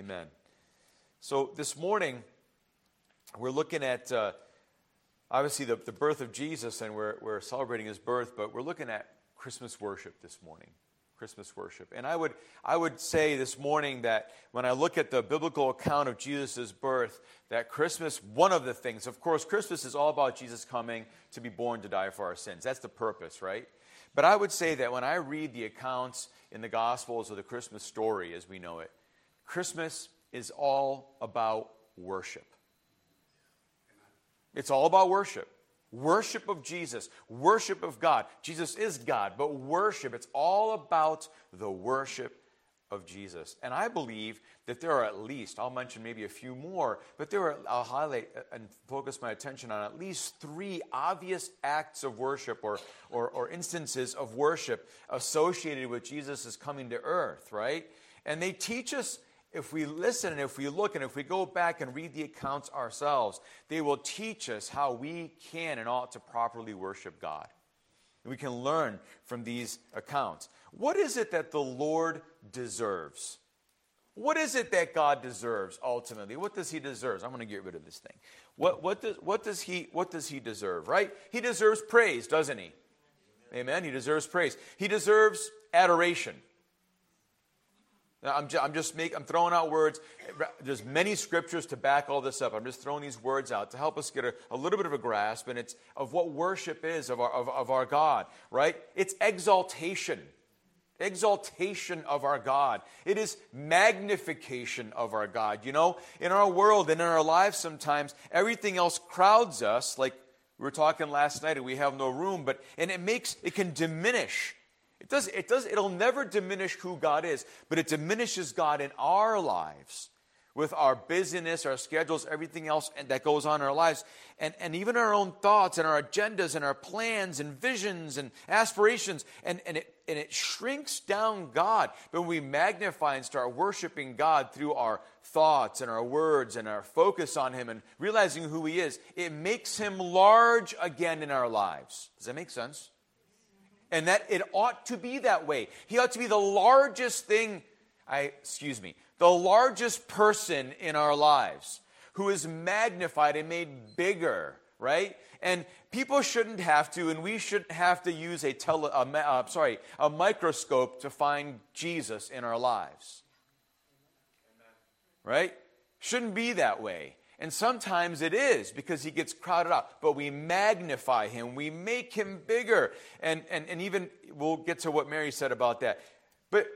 Amen. So this morning, we're looking at uh, obviously the, the birth of Jesus, and we're, we're celebrating his birth, but we're looking at Christmas worship this morning. Christmas worship. And I would, I would say this morning that when I look at the biblical account of Jesus' birth, that Christmas, one of the things, of course, Christmas is all about Jesus coming to be born to die for our sins. That's the purpose, right? But I would say that when I read the accounts in the Gospels of the Christmas story as we know it, Christmas is all about worship. It's all about worship. Worship of Jesus, worship of God. Jesus is God, but worship, it's all about the worship of Jesus. And I believe that there are at least, I'll mention maybe a few more, but there are, I'll highlight and focus my attention on at least three obvious acts of worship or, or, or instances of worship associated with Jesus' coming to earth, right? And they teach us if we listen and if we look and if we go back and read the accounts ourselves, they will teach us how we can and ought to properly worship God. We can learn from these accounts. What is it that the Lord deserves? What is it that God deserves ultimately? What does He deserve? I'm going to get rid of this thing. What, what, does, what, does he, what does He deserve, right? He deserves praise, doesn't He? Amen. He deserves praise. He deserves adoration. I'm, just, I'm just make, I'm throwing out words. There's many scriptures to back all this up. I'm just throwing these words out to help us get a, a little bit of a grasp, and it's of what worship is of our, of, of our God, right? It's exaltation. Exaltation of our God. It is magnification of our God. You know, in our world and in our lives sometimes, everything else crowds us, like we were talking last night and we have no room, but and it makes it can diminish it does, it does, it'll never diminish who God is, but it diminishes God in our lives with our busyness, our schedules, everything else that goes on in our lives, and, and even our own thoughts and our agendas and our plans and visions and aspirations, and, and, it, and it shrinks down God. But when we magnify and start worshiping God through our thoughts and our words and our focus on Him and realizing who He is, it makes Him large again in our lives. Does that make sense? And that it ought to be that way. He ought to be the largest thing, I excuse me, the largest person in our lives who is magnified and made bigger, right? And people shouldn't have to, and we shouldn't have to use a tele, a, uh, sorry, a microscope to find Jesus in our lives. Right? Shouldn't be that way. And sometimes it is because he gets crowded out. But we magnify him, we make him bigger. And, and, and even, we'll get to what Mary said about that. But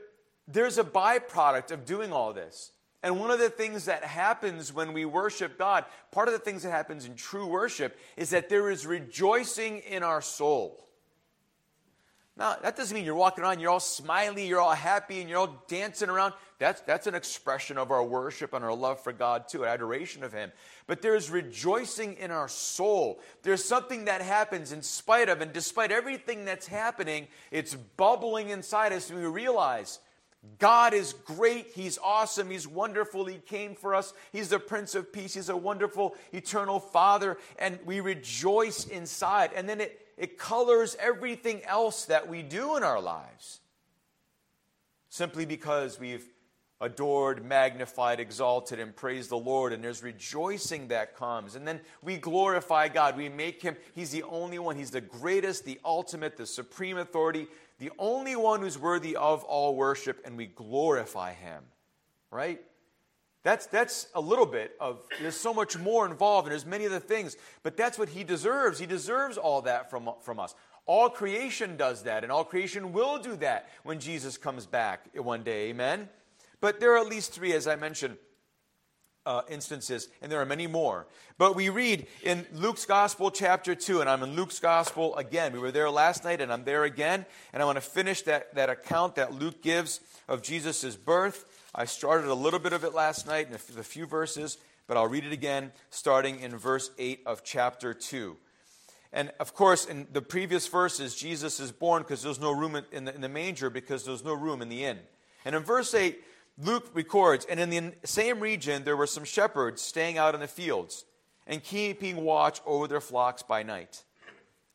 there's a byproduct of doing all this. And one of the things that happens when we worship God, part of the things that happens in true worship, is that there is rejoicing in our soul. Now, that doesn't mean you're walking around, you're all smiley, you're all happy, and you're all dancing around. That's, that's an expression of our worship and our love for God, too, adoration of Him. But there's rejoicing in our soul. There's something that happens in spite of, and despite everything that's happening, it's bubbling inside us, and we realize God is great. He's awesome. He's wonderful. He came for us. He's the Prince of Peace. He's a wonderful, eternal Father. And we rejoice inside. And then it, it colors everything else that we do in our lives. Simply because we've adored, magnified, exalted, and praised the Lord. And there's rejoicing that comes. And then we glorify God. We make Him, He's the only one. He's the greatest, the ultimate, the supreme authority, the only one who's worthy of all worship. And we glorify Him. Right? That's, that's a little bit of, there's so much more involved, and there's many other things, but that's what he deserves. He deserves all that from, from us. All creation does that, and all creation will do that when Jesus comes back one day. Amen? But there are at least three, as I mentioned, uh, instances, and there are many more. But we read in Luke's Gospel, chapter 2, and I'm in Luke's Gospel again. We were there last night, and I'm there again. And I want to finish that, that account that Luke gives of Jesus' birth. I started a little bit of it last night in a few verses, but I'll read it again, starting in verse 8 of chapter 2. And of course, in the previous verses, Jesus is born because there's no room in the, in the manger because there's no room in the inn. And in verse 8, Luke records, and in the same region there were some shepherds staying out in the fields and keeping watch over their flocks by night.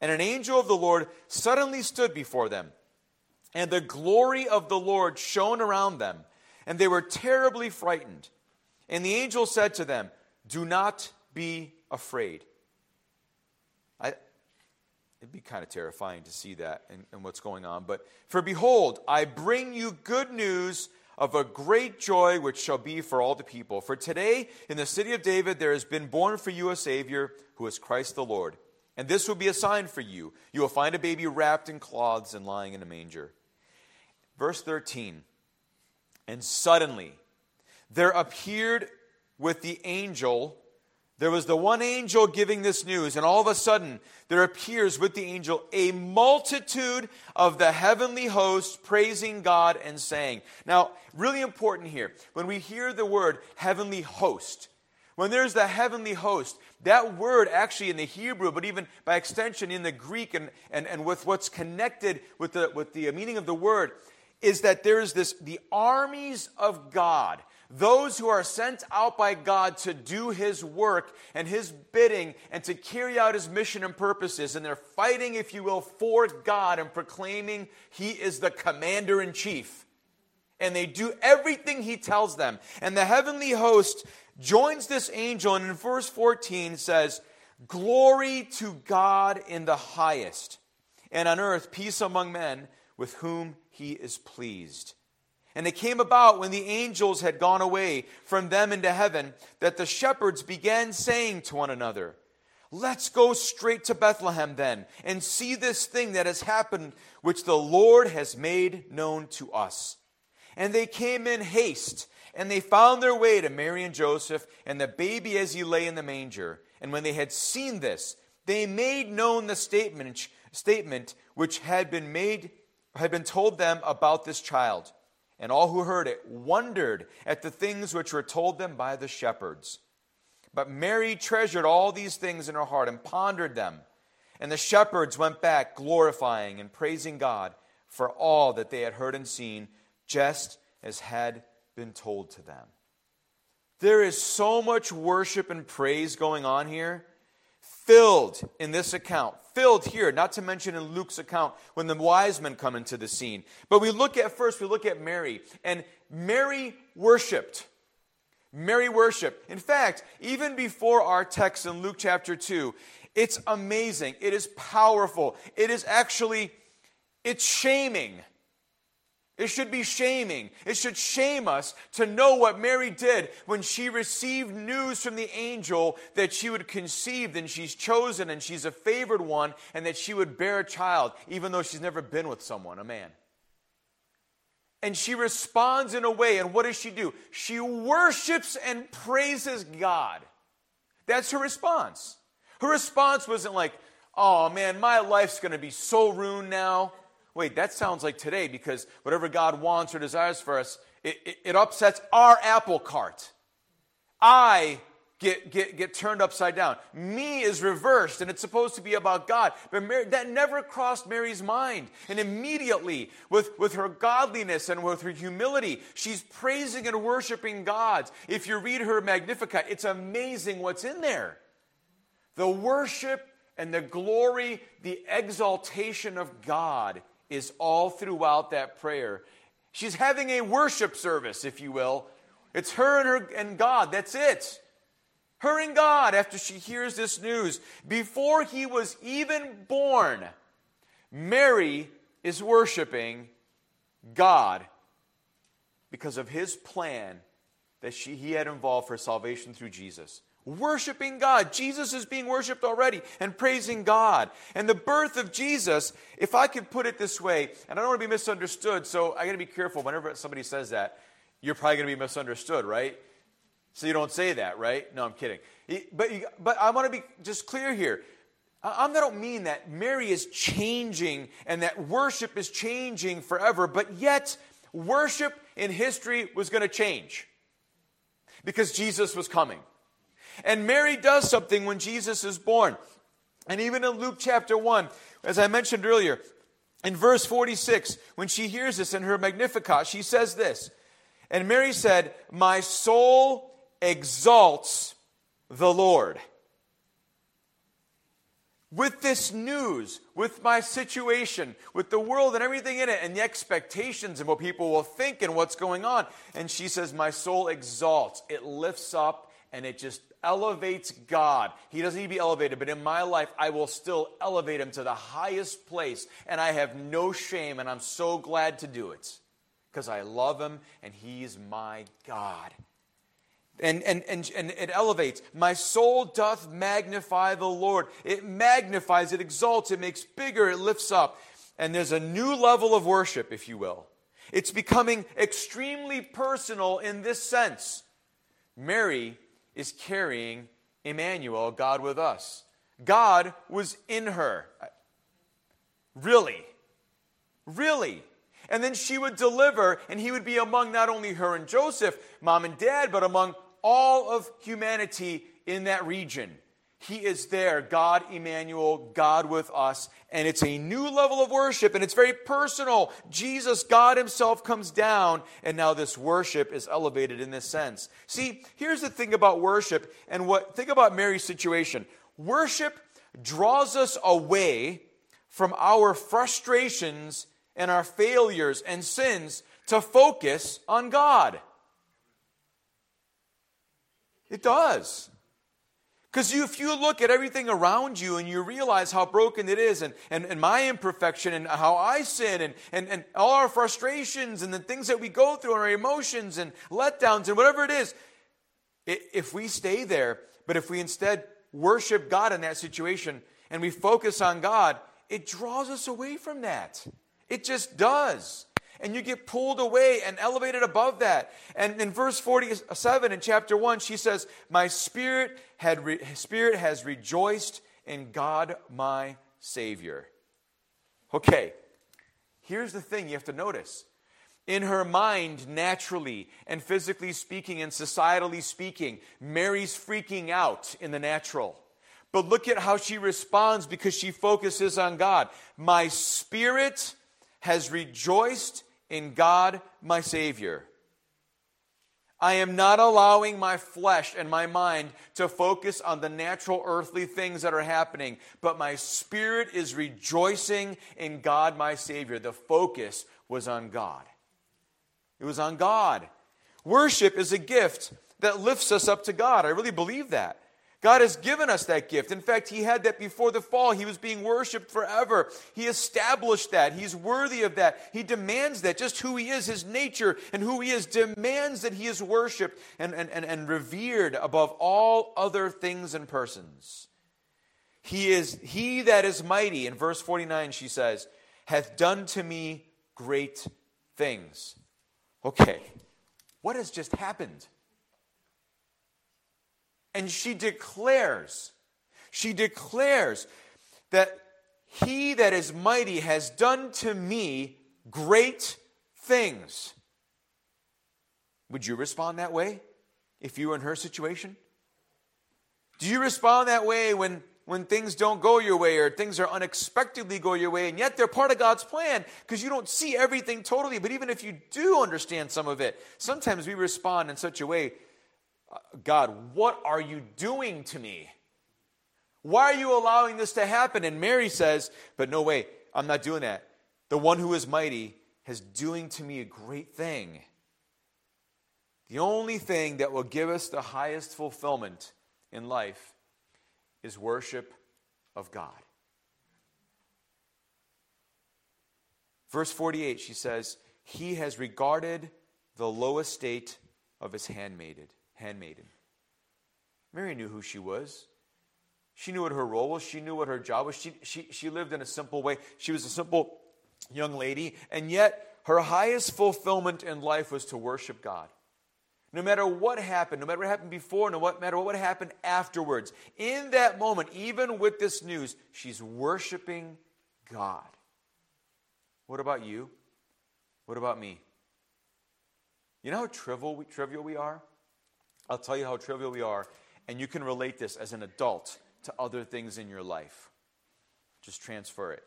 And an angel of the Lord suddenly stood before them, and the glory of the Lord shone around them, and they were terribly frightened. And the angel said to them, Do not be afraid. I, it'd be kind of terrifying to see that and, and what's going on. But for behold, I bring you good news of a great joy which shall be for all the people. For today, in the city of David, there has been born for you a Savior who is Christ the Lord. And this will be a sign for you. You will find a baby wrapped in cloths and lying in a manger. Verse 13 And suddenly there appeared with the angel there was the one angel giving this news, and all of a sudden, there appears with the angel a multitude of the heavenly host praising God and saying. Now, really important here, when we hear the word heavenly host, when there's the heavenly host, that word actually in the Hebrew, but even by extension in the Greek and, and, and with what's connected with the, with the meaning of the word, is that there's this, the armies of God those who are sent out by God to do His work and His bidding and to carry out His mission and purposes. And they're fighting, if you will, for God and proclaiming He is the commander in chief. And they do everything He tells them. And the heavenly host joins this angel and in verse 14 says, Glory to God in the highest, and on earth peace among men with whom He is pleased. And it came about when the angels had gone away from them into heaven that the shepherds began saying to one another, Let's go straight to Bethlehem then and see this thing that has happened, which the Lord has made known to us. And they came in haste, and they found their way to Mary and Joseph and the baby as he lay in the manger. And when they had seen this, they made known the statement, statement which had been made, had been told them about this child. And all who heard it wondered at the things which were told them by the shepherds. But Mary treasured all these things in her heart and pondered them. And the shepherds went back, glorifying and praising God for all that they had heard and seen, just as had been told to them. There is so much worship and praise going on here, filled in this account, filled here, not to mention in Luke's account when the wise men come into the scene. But we look at first, we look at Mary, and Mary worshiped. Mary worshiped. In fact, even before our text in Luke chapter 2, it's amazing. It is powerful. It is actually, it's shaming it should be shaming. It should shame us to know what Mary did when she received news from the angel that she would conceive and she's chosen and she's a favored one and that she would bear a child, even though she's never been with someone, a man. And she responds in a way, and what does she do? She worships and praises God. That's her response. Her response wasn't like, oh man, my life's going to be so ruined now wait, that sounds like today because whatever God wants or desires for us, it, it, it upsets our apple cart. I get, get, get turned upside down. Me is reversed, and it's supposed to be about God. But Mary, that never crossed Mary's mind. And immediately, with, with her godliness and with her humility, she's praising and worshiping God. If you read her Magnificat, it's amazing what's in there. The worship and the glory, the exaltation of God is all throughout that prayer. She's having a worship service, if you will. It's her and her and God. That's it. Her and God after she hears this news. Before he was even born, Mary is worshiping God because of his plan that she, he had involved for salvation through Jesus worshiping God. Jesus is being worshiped already and praising God. And the birth of Jesus, if I could put it this way, and I don't want to be misunderstood, so I got to be careful whenever somebody says that, you're probably going to be misunderstood, right? So you don't say that, right? No, I'm kidding. But, but I want to be just clear here. I don't mean that Mary is changing and that worship is changing forever, but yet worship in history was going to change because Jesus was coming. And Mary does something when Jesus is born. And even in Luke chapter 1, as I mentioned earlier, in verse 46, when she hears this in her Magnificat, she says this And Mary said, My soul exalts the Lord. with this news, with my situation, with the world and everything in it, and the expectations and what people will think and what's going on. And she says, My soul exalts, it lifts up, and it just elevates God. He doesn't need to be elevated, but in my life, I will still elevate him to the highest place, and I have no shame, and I'm so glad to do it because I love him, and he's my God and, and, and, and it elevates. My soul doth magnify the Lord. It magnifies, it exalts, it makes bigger, it lifts up. And there's a new level of worship, if you will. It's becoming extremely personal in this sense. Mary is carrying Emmanuel, God with us. God was in her. Really? Really? And then she would deliver, and he would be among not only her and Joseph, mom and dad, but among all of humanity in that region. He is there, God Emmanuel, God with us. And it's a new level of worship, and it's very personal. Jesus, God Himself, comes down, and now this worship is elevated in this sense. See, here's the thing about worship, and what think about Mary's situation. Worship draws us away from our frustrations and our failures and sins to focus on God. It does. Because if you look at everything around you and you realize how broken it is and, and, and my imperfection and how I sin and, and, and all our frustrations and the things that we go through and our emotions and letdowns and whatever it is, if we stay there, but if we instead worship God in that situation and we focus on God, it draws us away from that. It just does and you get pulled away and elevated above that. And in verse 47 in chapter 1, she says, My spirit, had re- spirit has rejoiced in God my Savior. Okay, here's the thing you have to notice. In her mind, naturally and physically speaking and societally speaking, Mary's freaking out in the natural. But look at how she responds because she focuses on God. My spirit has rejoiced in God, my Savior. I am not allowing my flesh and my mind to focus on the natural earthly things that are happening, but my spirit is rejoicing in God, my Savior. The focus was on God. It was on God. Worship is a gift that lifts us up to God. I really believe that. God has given us that gift. In fact, He had that before the fall. He was being worshiped forever. He established that. He's worthy of that. He demands that. Just who He is, His nature, and who He is demands that He is worshiped and, and, and, and revered above all other things and persons. He is He that is mighty. In verse 49, she says, hath done to me great things. Okay, what has just happened? And she declares, she declares that he that is mighty has done to me great things. Would you respond that way if you were in her situation? Do you respond that way when, when things don't go your way or things are unexpectedly go your way and yet they're part of God's plan because you don't see everything totally? But even if you do understand some of it, sometimes we respond in such a way God, what are you doing to me? Why are you allowing this to happen? And Mary says, But no way, I'm not doing that. The one who is mighty is doing to me a great thing. The only thing that will give us the highest fulfillment in life is worship of God. Verse 48, she says, He has regarded the low estate of his handmaiden handmaiden. Mary knew who she was. She knew what her role was. She knew what her job was. She, she, she lived in a simple way. She was a simple young lady, and yet her highest fulfillment in life was to worship God. No matter what happened, no matter what happened before, no matter what happened afterwards, in that moment, even with this news, she's worshiping God. What about you? What about me? You know how trivial we, trivial we are? I'll tell you how trivial we are, and you can relate this as an adult to other things in your life. Just transfer it.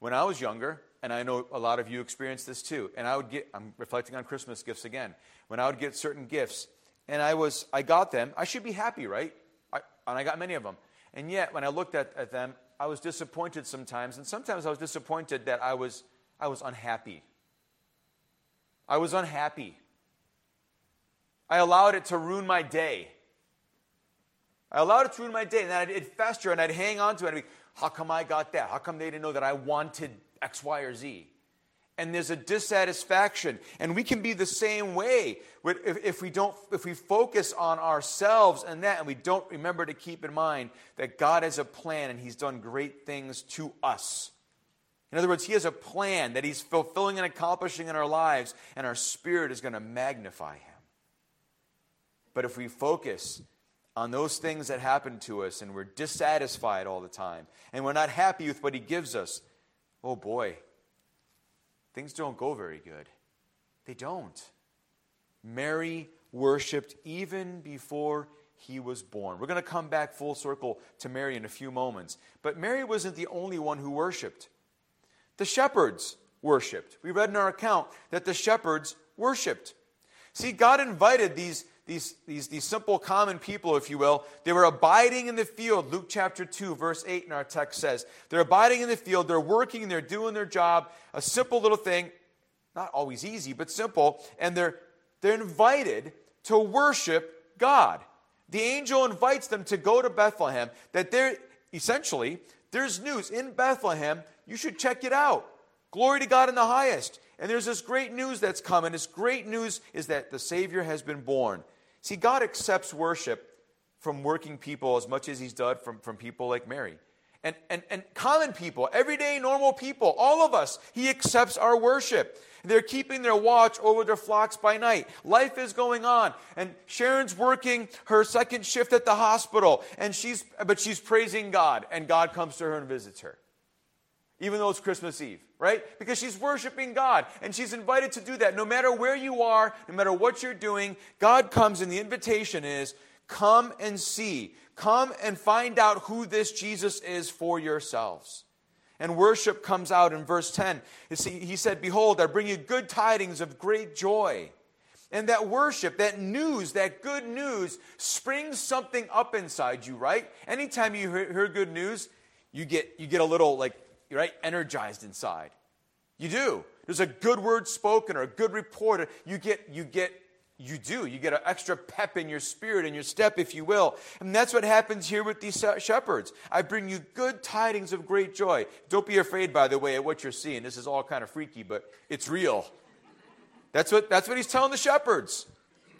When I was younger, and I know a lot of you experienced this too, and I would get, I'm reflecting on Christmas gifts again. When I would get certain gifts, and I was, I got them, I should be happy, right? I, and I got many of them. And yet, when I looked at, at them, I was disappointed sometimes, and sometimes I was disappointed that I was, I was unhappy. I was unhappy. I allowed it to ruin my day. I allowed it to ruin my day, and then it'd fester, and I'd hang on to it. I'd be, how come I got that? How come they didn't know that I wanted X, Y, or Z? And there's a dissatisfaction, and we can be the same way if we don't, if we focus on ourselves and that, and we don't remember to keep in mind that God has a plan and He's done great things to us. In other words, He has a plan that He's fulfilling and accomplishing in our lives, and our spirit is going to magnify Him. But if we focus on those things that happen to us and we're dissatisfied all the time and we're not happy with what He gives us, oh boy, things don't go very good. They don't. Mary worshiped even before he was born. We're going to come back full circle to Mary in a few moments. But Mary wasn't the only one who worshiped. The shepherds worshiped. We read in our account that the shepherds worshiped. See, God invited these these, these, these simple common people, if you will, they were abiding in the field. Luke chapter 2, verse 8 in our text says, they're abiding in the field, they're working, they're doing their job, a simple little thing, not always easy, but simple, and they're, they're invited to worship God. The angel invites them to go to Bethlehem, that they're essentially, there's news in Bethlehem, you should check it out. Glory to God in the highest. And there's this great news that's coming. This great news is that the Savior has been born. See, God accepts worship from working people as much as He's done from, from people like Mary. And, and, and common people, everyday normal people, all of us, He accepts our worship. They're keeping their watch over their flocks by night. Life is going on. And Sharon's working her second shift at the hospital, and she's, but she's praising God, and God comes to her and visits her even though it's Christmas Eve, right? Because she's worshiping God and she's invited to do that. No matter where you are, no matter what you're doing, God comes and the invitation is come and see. Come and find out who this Jesus is for yourselves. And worship comes out in verse 10. See, He said, Behold, I bring you good tidings of great joy. And that worship, that news, that good news springs something up inside you, right? Anytime you hear, hear good news, you get, you get a little like right, energized inside. You do. There's a good word spoken or a good report. You get, you get, you do. You get an extra pep in your spirit and your step, if you will. And that's what happens here with these shepherds. I bring you good tidings of great joy. Don't be afraid, by the way, at what you're seeing. This is all kind of freaky, but it's real. That's what, that's what he's telling the shepherds.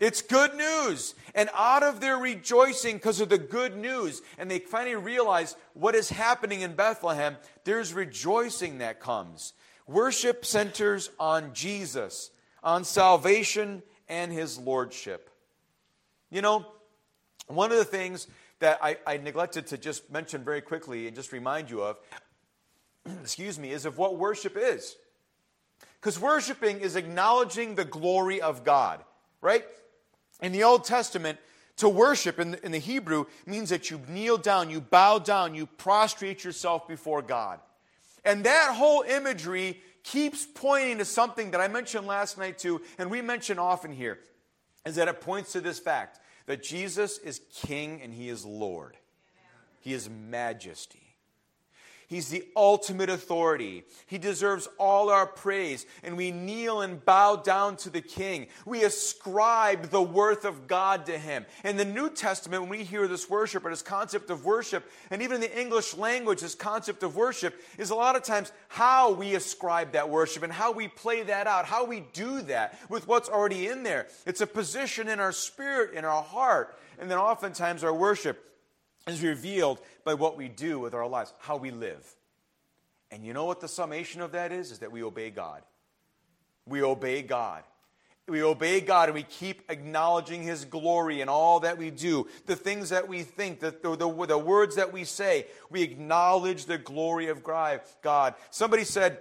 It's good news. And out of their rejoicing because of the good news, and they finally realize what is happening in Bethlehem, there's rejoicing that comes. Worship centers on Jesus, on salvation and his lordship. You know, one of the things that I, I neglected to just mention very quickly and just remind you of, excuse me, is of what worship is. Because worshiping is acknowledging the glory of God, right? In the Old Testament, to worship in the, in the Hebrew means that you kneel down, you bow down, you prostrate yourself before God. And that whole imagery keeps pointing to something that I mentioned last night too, and we mention often here, is that it points to this fact that Jesus is King and He is Lord. He is majesty. He's the ultimate authority. He deserves all our praise. And we kneel and bow down to the King. We ascribe the worth of God to Him. In the New Testament, when we hear this worship or this concept of worship, and even in the English language, this concept of worship is a lot of times how we ascribe that worship and how we play that out, how we do that with what's already in there. It's a position in our spirit, in our heart. And then oftentimes our worship is revealed by what we do with our lives, how we live. And you know what the summation of that is? Is that we obey God. We obey God. We obey God and we keep acknowledging His glory in all that we do, the things that we think, the, the, the, the words that we say. We acknowledge the glory of God. Somebody said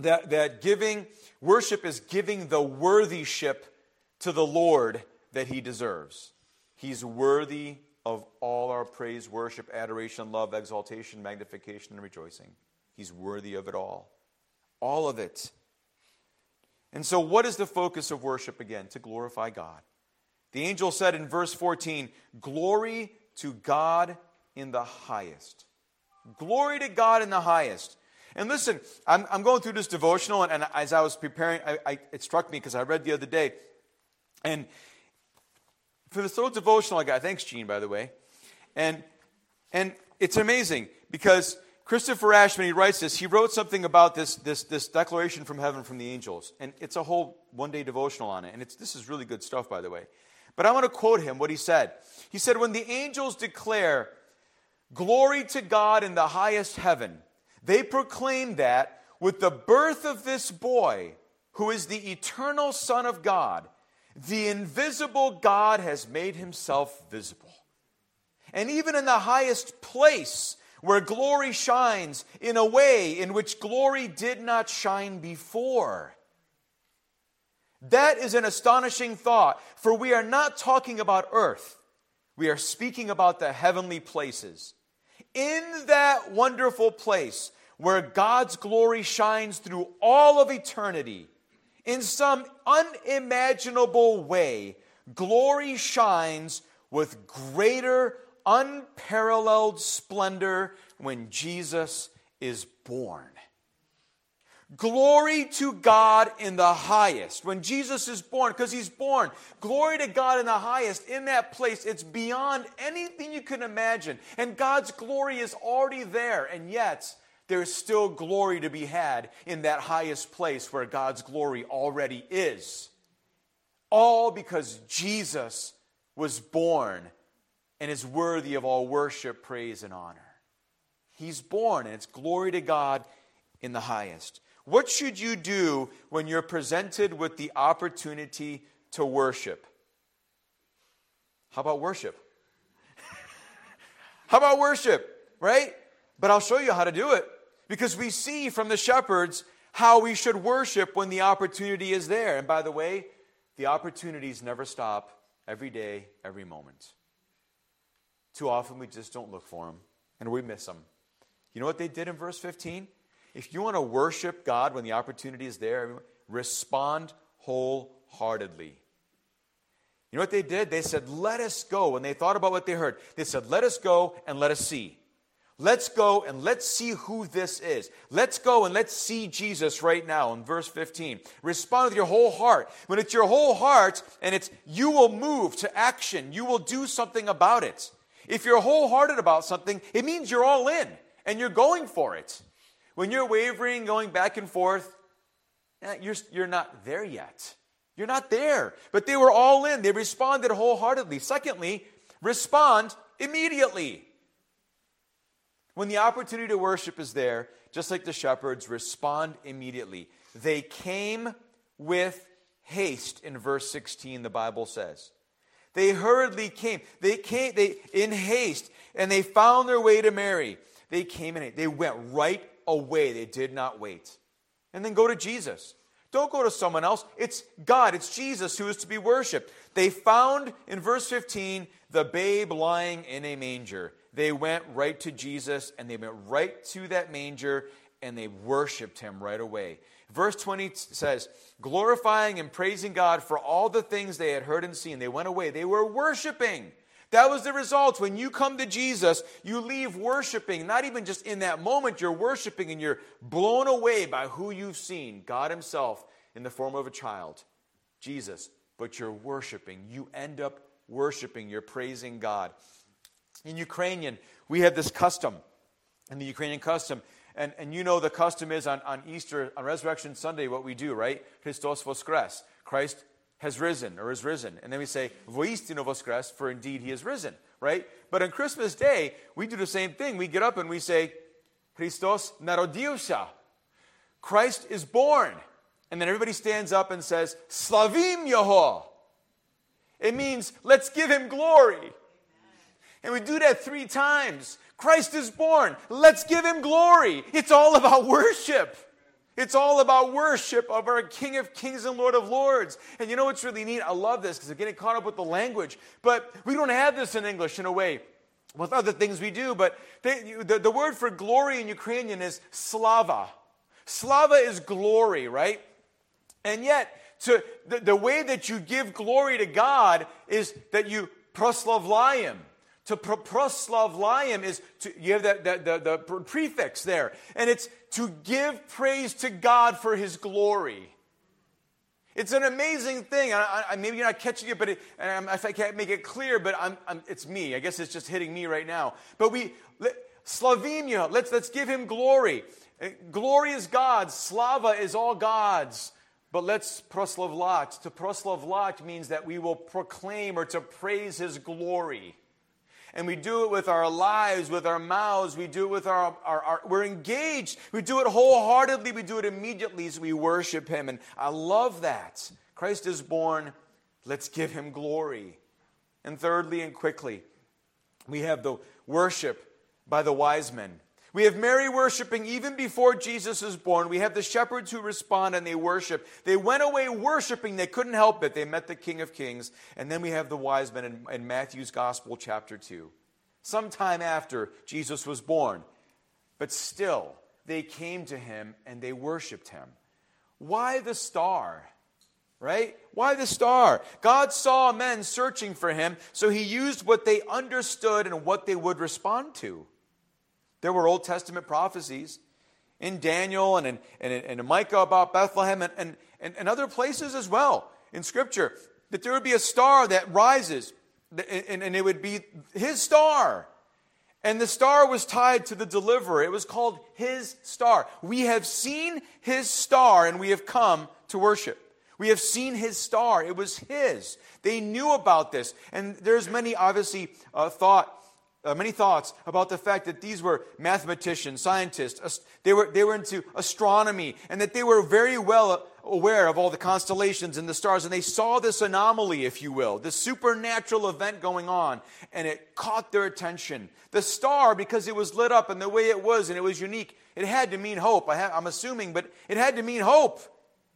that, that giving, worship is giving the worthyship to the Lord that He deserves. He's worthy of all our praise, worship, adoration, love, exaltation, magnification, and rejoicing. He's worthy of it all. All of it. And so, what is the focus of worship again? To glorify God. The angel said in verse 14, Glory to God in the highest. Glory to God in the highest. And listen, I'm, I'm going through this devotional, and, and as I was preparing, I, I, it struck me because I read the other day. And for this little devotional I got, thanks, Gene, by the way. And, and it's amazing because Christopher Ashman, he writes this, he wrote something about this, this, this declaration from heaven from the angels. And it's a whole one day devotional on it. And it's, this is really good stuff, by the way. But I want to quote him what he said. He said, When the angels declare, Glory to God in the highest heaven, they proclaim that with the birth of this boy, who is the eternal Son of God, the invisible God has made himself visible. And even in the highest place, where glory shines in a way in which glory did not shine before. That is an astonishing thought, for we are not talking about earth. We are speaking about the heavenly places. In that wonderful place where God's glory shines through all of eternity, in some unimaginable way, glory shines with greater unparalleled splendor when Jesus is born. Glory to God in the highest. When Jesus is born, because he's born, glory to God in the highest. In that place, it's beyond anything you can imagine. And God's glory is already there. And yet, there's still glory to be had in that highest place where God's glory already is. All because Jesus was born and is worthy of all worship, praise, and honor. He's born, and it's glory to God in the highest. What should you do when you're presented with the opportunity to worship? How about worship? how about worship, right? But I'll show you how to do it because we see from the shepherds how we should worship when the opportunity is there. And by the way, the opportunities never stop every day, every moment. Too often we just don't look for them and we miss them. You know what they did in verse 15? If you want to worship God when the opportunity is there, respond wholeheartedly. You know what they did? They said, Let us go. When they thought about what they heard, they said, Let us go and let us see. Let's go and let's see who this is. Let's go and let's see Jesus right now in verse 15. Respond with your whole heart. When it's your whole heart and it's you will move to action, you will do something about it. If you're wholehearted about something, it means you're all in and you're going for it. When you're wavering, going back and forth, eh, you're, you're not there yet. You're not there. But they were all in. They responded wholeheartedly. Secondly, respond immediately. When the opportunity to worship is there, just like the shepherds, respond immediately. They came with haste, in verse 16, the Bible says. They hurriedly came. They came they in haste, and they found their way to Mary. They came in. They went right away. They did not wait. And then go to Jesus. Don't go to someone else. It's God. It's Jesus who is to be worshiped. They found in verse 15 the babe lying in a manger. They went right to Jesus and they went right to that manger and they worshiped him right away. Verse 20 says, glorifying and praising God for all the things they had heard and seen. They went away. They were worshiping. That was the result. When you come to Jesus, you leave worshiping. Not even just in that moment, you're worshiping and you're blown away by who you've seen God Himself in the form of a child, Jesus. But you're worshiping. You end up worshiping. You're praising God. In Ukrainian, we have this custom. In the Ukrainian custom, and, and you know the custom is on, on Easter, on Resurrection Sunday, what we do, right? Christos voskres. Christ has risen or is risen. And then we say, voistino voskres, for indeed he is risen, right? But on Christmas Day, we do the same thing. We get up and we say, Christos narodiusa. Christ is born. And then everybody stands up and says, Slavim Yeho. It means, let's give him glory. And we do that three times. Christ is born. Let's give him glory. It's all about worship. It's all about worship of our King of Kings and Lord of Lords. And you know what's really neat? I love this because I'm getting caught up with the language. But we don't have this in English in a way with other things we do. But they, the, the word for glory in Ukrainian is slava. Slava is glory, right? And yet, to, the, the way that you give glory to God is that you proslavlayim To proslavlayim is to, you have that, that the, the prefix there, and it's to give praise to God for His glory. It's an amazing thing. I, I, maybe you're not catching it, but it, if I can't make it clear, but I'm, I'm, it's me. I guess it's just hitting me right now. But we, let, Slavimia, let's, let's give him glory. Eh, glory is God's. Slava is all God's. But let's proslavlat. To proslavlat means that we will proclaim or to praise his glory and we do it with our lives, with our mouths, we do it with our, our, our, we're engaged. We do it wholeheartedly, we do it immediately as we worship Him. And I love that. Christ is born, let's give Him glory. And thirdly and quickly, we have the worship by the wise men. We have Mary worshiping even before Jesus is born. We have the shepherds who respond and they worship. They went away worshiping. They couldn't help it. They met the King of Kings. And then we have the wise men in, in Matthew's Gospel, chapter 2. Sometime after Jesus was born. But still, they came to him and they worshiped him. Why the star? Right? Why the star? God saw men searching for him, so he used what they understood and what they would respond to. There were Old Testament prophecies in Daniel and in, and in, in Micah about Bethlehem and, and, and, and other places as well in Scripture that there would be a star that rises and, and it would be his star. And the star was tied to the deliverer. It was called his star. We have seen his star and we have come to worship. We have seen his star. It was his. They knew about this. And there's many, obviously, uh, thought uh, many thoughts about the fact that these were mathematicians, scientists, they were, they were into astronomy, and that they were very well aware of all the constellations and the stars, and they saw this anomaly, if you will, this supernatural event going on, and it caught their attention. The star, because it was lit up and the way it was, and it was unique, it had to mean hope. I am assuming, but it had to mean hope.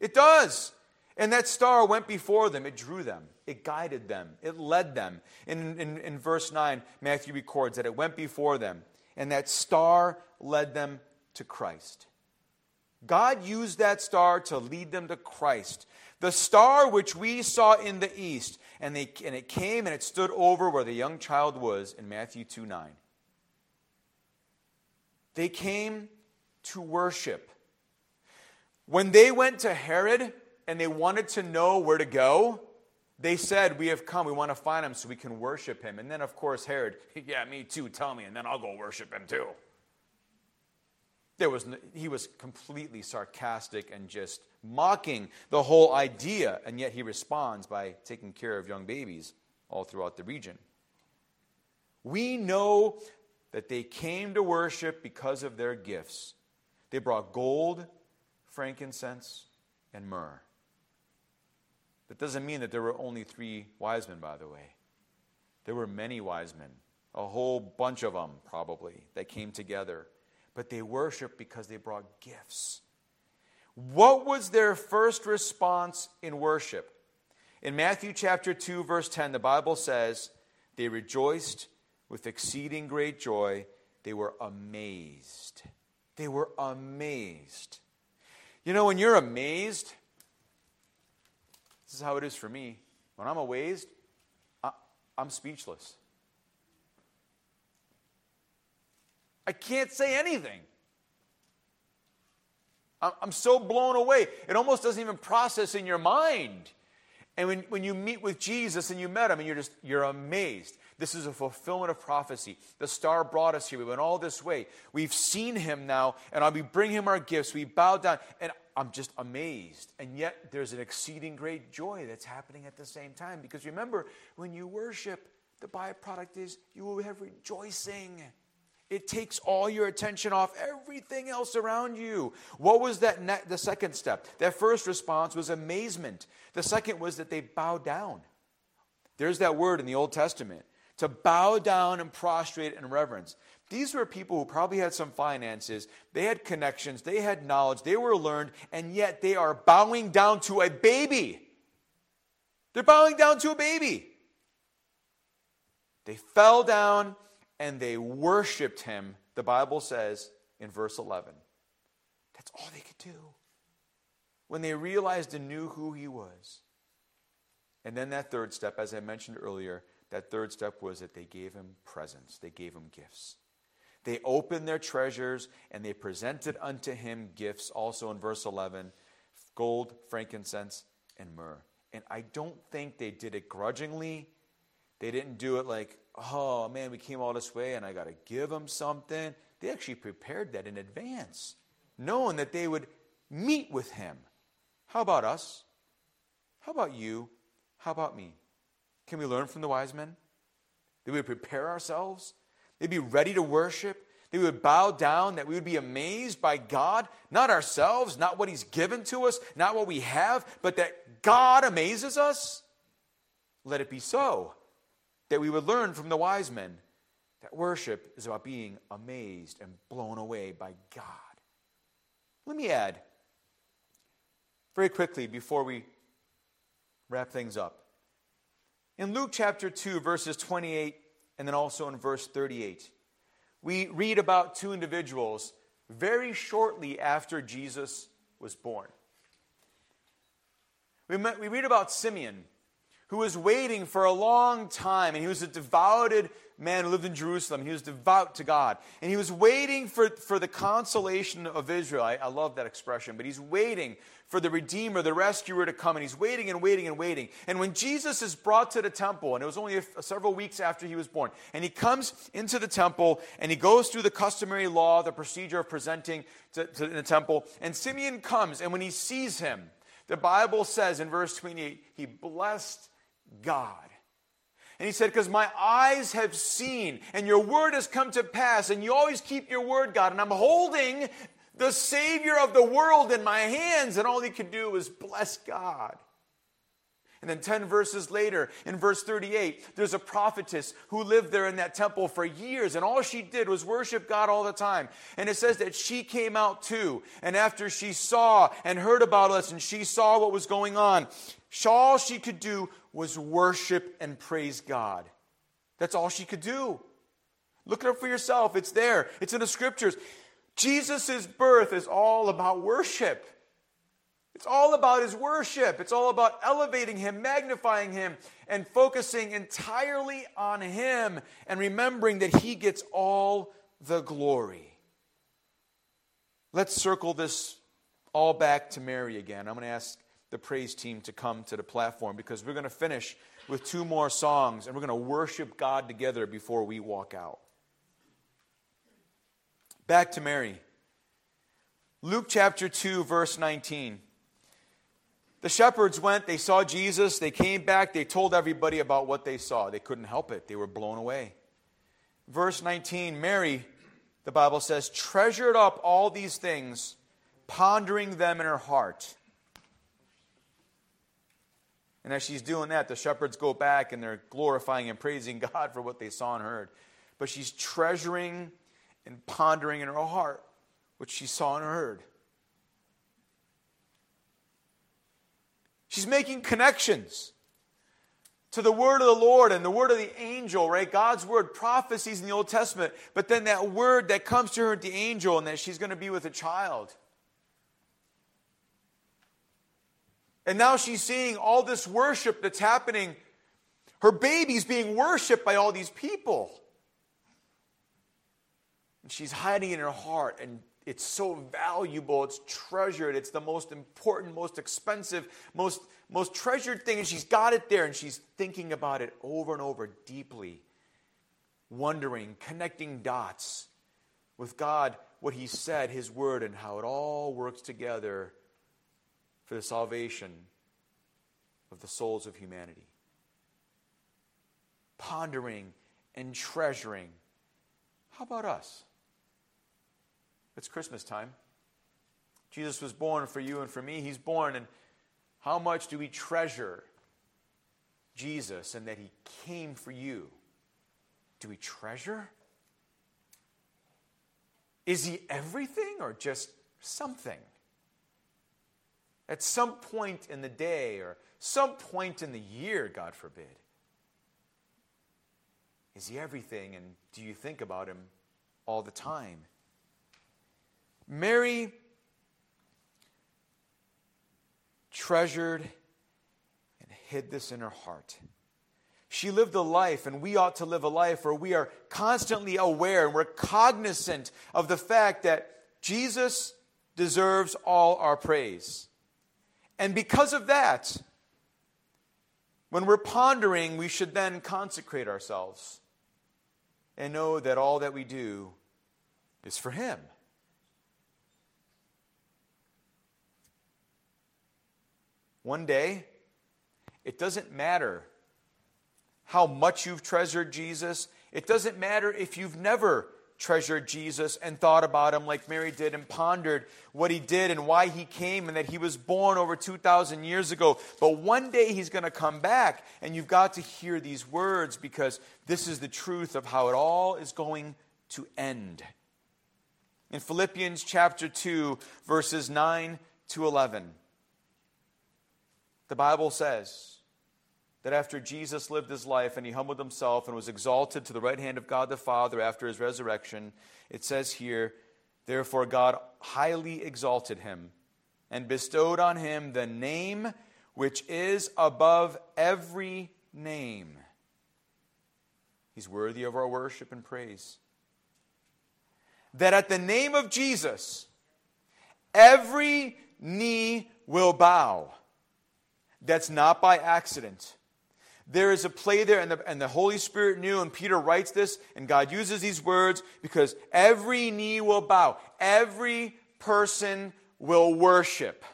It does. And that star went before them, it drew them. It guided them, it led them. In, in, in verse 9, Matthew records that it went before them, and that star led them to Christ. God used that star to lead them to Christ. The star which we saw in the east, and, they, and it came and it stood over where the young child was in Matthew 2 9. They came to worship. When they went to Herod and they wanted to know where to go, they said, We have come, we want to find him so we can worship him. And then, of course, Herod, Yeah, me too, tell me, and then I'll go worship him too. There was, he was completely sarcastic and just mocking the whole idea, and yet he responds by taking care of young babies all throughout the region. We know that they came to worship because of their gifts. They brought gold, frankincense, and myrrh. That doesn't mean that there were only three wise men, by the way. There were many wise men, a whole bunch of them probably, that came together. But they worshiped because they brought gifts. What was their first response in worship? In Matthew chapter 2, verse 10, the Bible says, They rejoiced with exceeding great joy. They were amazed. They were amazed. You know, when you're amazed, this is how it is for me. When I'm amazed, I, I'm speechless. I can't say anything. I'm so blown away. It almost doesn't even process in your mind. And when, when you meet with Jesus and you met him and you're just, you're amazed. This is a fulfillment of prophecy. The star brought us here. We went all this way. We've seen him now, and we bring him our gifts. We bow down. And I'm just amazed. And yet there's an exceeding great joy that's happening at the same time. Because remember, when you worship, the byproduct is you will have rejoicing. It takes all your attention off everything else around you. What was that ne- the second step? That first response was amazement. The second was that they bowed down. There's that word in the Old Testament to bow down and prostrate in reverence. These were people who probably had some finances, they had connections, they had knowledge, they were learned, and yet they are bowing down to a baby. They're bowing down to a baby. They fell down and they worshiped him, the Bible says in verse 11. That's all they could do. When they realized and knew who he was. And then that third step, as I mentioned earlier, that third step was that they gave him presents, they gave him gifts. They opened their treasures and they presented unto him gifts, also in verse 11 gold, frankincense, and myrrh. And I don't think they did it grudgingly. They didn't do it like, oh man, we came all this way and I got to give them something. They actually prepared that in advance, knowing that they would meet with him. How about us? How about you? How about me? Can we learn from the wise men? That we prepare ourselves? They'd be ready to worship? We would bow down, that we would be amazed by God, not ourselves, not what He's given to us, not what we have, but that God amazes us? Let it be so. That we would learn from the wise men that worship is about being amazed and blown away by God. Let me add, very quickly, before we wrap things up. In Luke chapter 2, verses 28, and then also in verse 38, we read about two individuals very shortly after Jesus was born. We, met, we read about Simeon, who was waiting for a long time, and he was a devoted man who lived in Jerusalem. He was devout to God. And he was waiting for, for the consolation of Israel. I, I love that expression, but he's waiting for the Redeemer, the rescuer to come, and he's waiting and waiting and waiting. And when Jesus is brought to the temple, and it was only a, several weeks after he was born, and he comes into the temple and he goes through the customary law, the procedure of presenting to, to the temple, and Simeon comes, and when he sees him, the Bible says in verse 28, he blessed God. And he said, Because my eyes have seen, and your word has come to pass, and you always keep your word, God. And I'm holding the Savior of the world in my hands. And all he could do was bless God. And then 10 verses later, in verse 38, there's a prophetess who lived there in that temple for years, and all she did was worship God all the time. And it says that she came out too. And after she saw and heard about us, and she saw what was going on, all she could do was worship and praise God. That's all she could do. Look it up for yourself. It's there, it's in the scriptures. Jesus' birth is all about worship. It's all about his worship. It's all about elevating him, magnifying him, and focusing entirely on him and remembering that he gets all the glory. Let's circle this all back to Mary again. I'm going to ask the praise team to come to the platform because we're going to finish with two more songs and we're going to worship God together before we walk out. Back to Mary. Luke chapter 2, verse 19. The shepherds went, they saw Jesus, they came back, they told everybody about what they saw. They couldn't help it, they were blown away. Verse 19 Mary, the Bible says, treasured up all these things, pondering them in her heart. And as she's doing that, the shepherds go back and they're glorifying and praising God for what they saw and heard. But she's treasuring and pondering in her heart what she saw and heard. She's making connections to the word of the Lord and the word of the angel, right? God's word, prophecies in the Old Testament, but then that word that comes to her, the angel, and that she's going to be with a child. And now she's seeing all this worship that's happening. Her baby's being worshiped by all these people. And she's hiding in her heart, and it's so valuable, it's treasured, it's the most important, most expensive, most, most treasured thing, and she's got it there, and she's thinking about it over and over deeply, wondering, connecting dots with God, what He said, His Word, and how it all works together for the salvation of the souls of humanity. Pondering and treasuring. How about us? It's Christmas time. Jesus was born for you and for me. He's born, and how much do we treasure Jesus and that He came for you? Do we treasure? Is He everything or just something? At some point in the day or some point in the year, God forbid. Is He everything, and do you think about Him all the time? Mary treasured and hid this in her heart. She lived a life, and we ought to live a life where we are constantly aware and we're cognizant of the fact that Jesus deserves all our praise. And because of that, when we're pondering, we should then consecrate ourselves and know that all that we do is for Him. One day, it doesn't matter how much you've treasured Jesus. It doesn't matter if you've never treasured Jesus and thought about him like Mary did and pondered what he did and why he came and that he was born over 2,000 years ago. But one day he's going to come back, and you've got to hear these words because this is the truth of how it all is going to end. In Philippians chapter 2, verses 9 to 11, the Bible says, that after Jesus lived his life and he humbled himself and was exalted to the right hand of God the Father after his resurrection, it says here, Therefore God highly exalted him and bestowed on him the name which is above every name. He's worthy of our worship and praise. That at the name of Jesus, every knee will bow. That's not by accident. There is a play there, and the, and the Holy Spirit knew, and Peter writes this, and God uses these words because every knee will bow, every person will worship.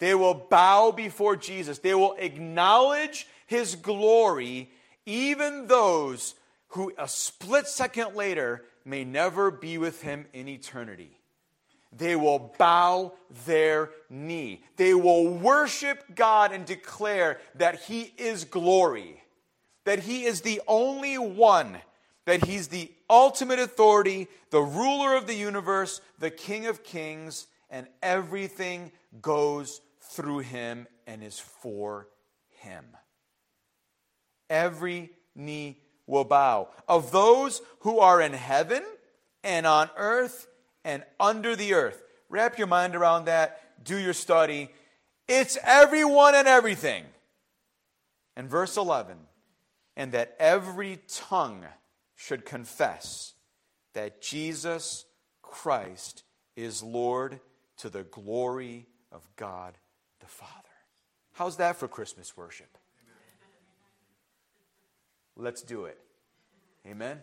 They will bow before Jesus, they will acknowledge his glory, even those who a split second later may never be with him in eternity they will bow their knee. They will worship God and declare that He is glory, that He is the only one, that He's the ultimate authority, the ruler of the universe, the King of kings, and everything goes through Him and is for Him. Every knee will bow. Of those who are in heaven and on earth and under the earth. Wrap your mind around that. Do your study. It's everyone and everything. And verse 11, and that every tongue should confess that Jesus Christ is Lord to the glory of God the Father. How's that for Christmas worship? Let's do it. Amen.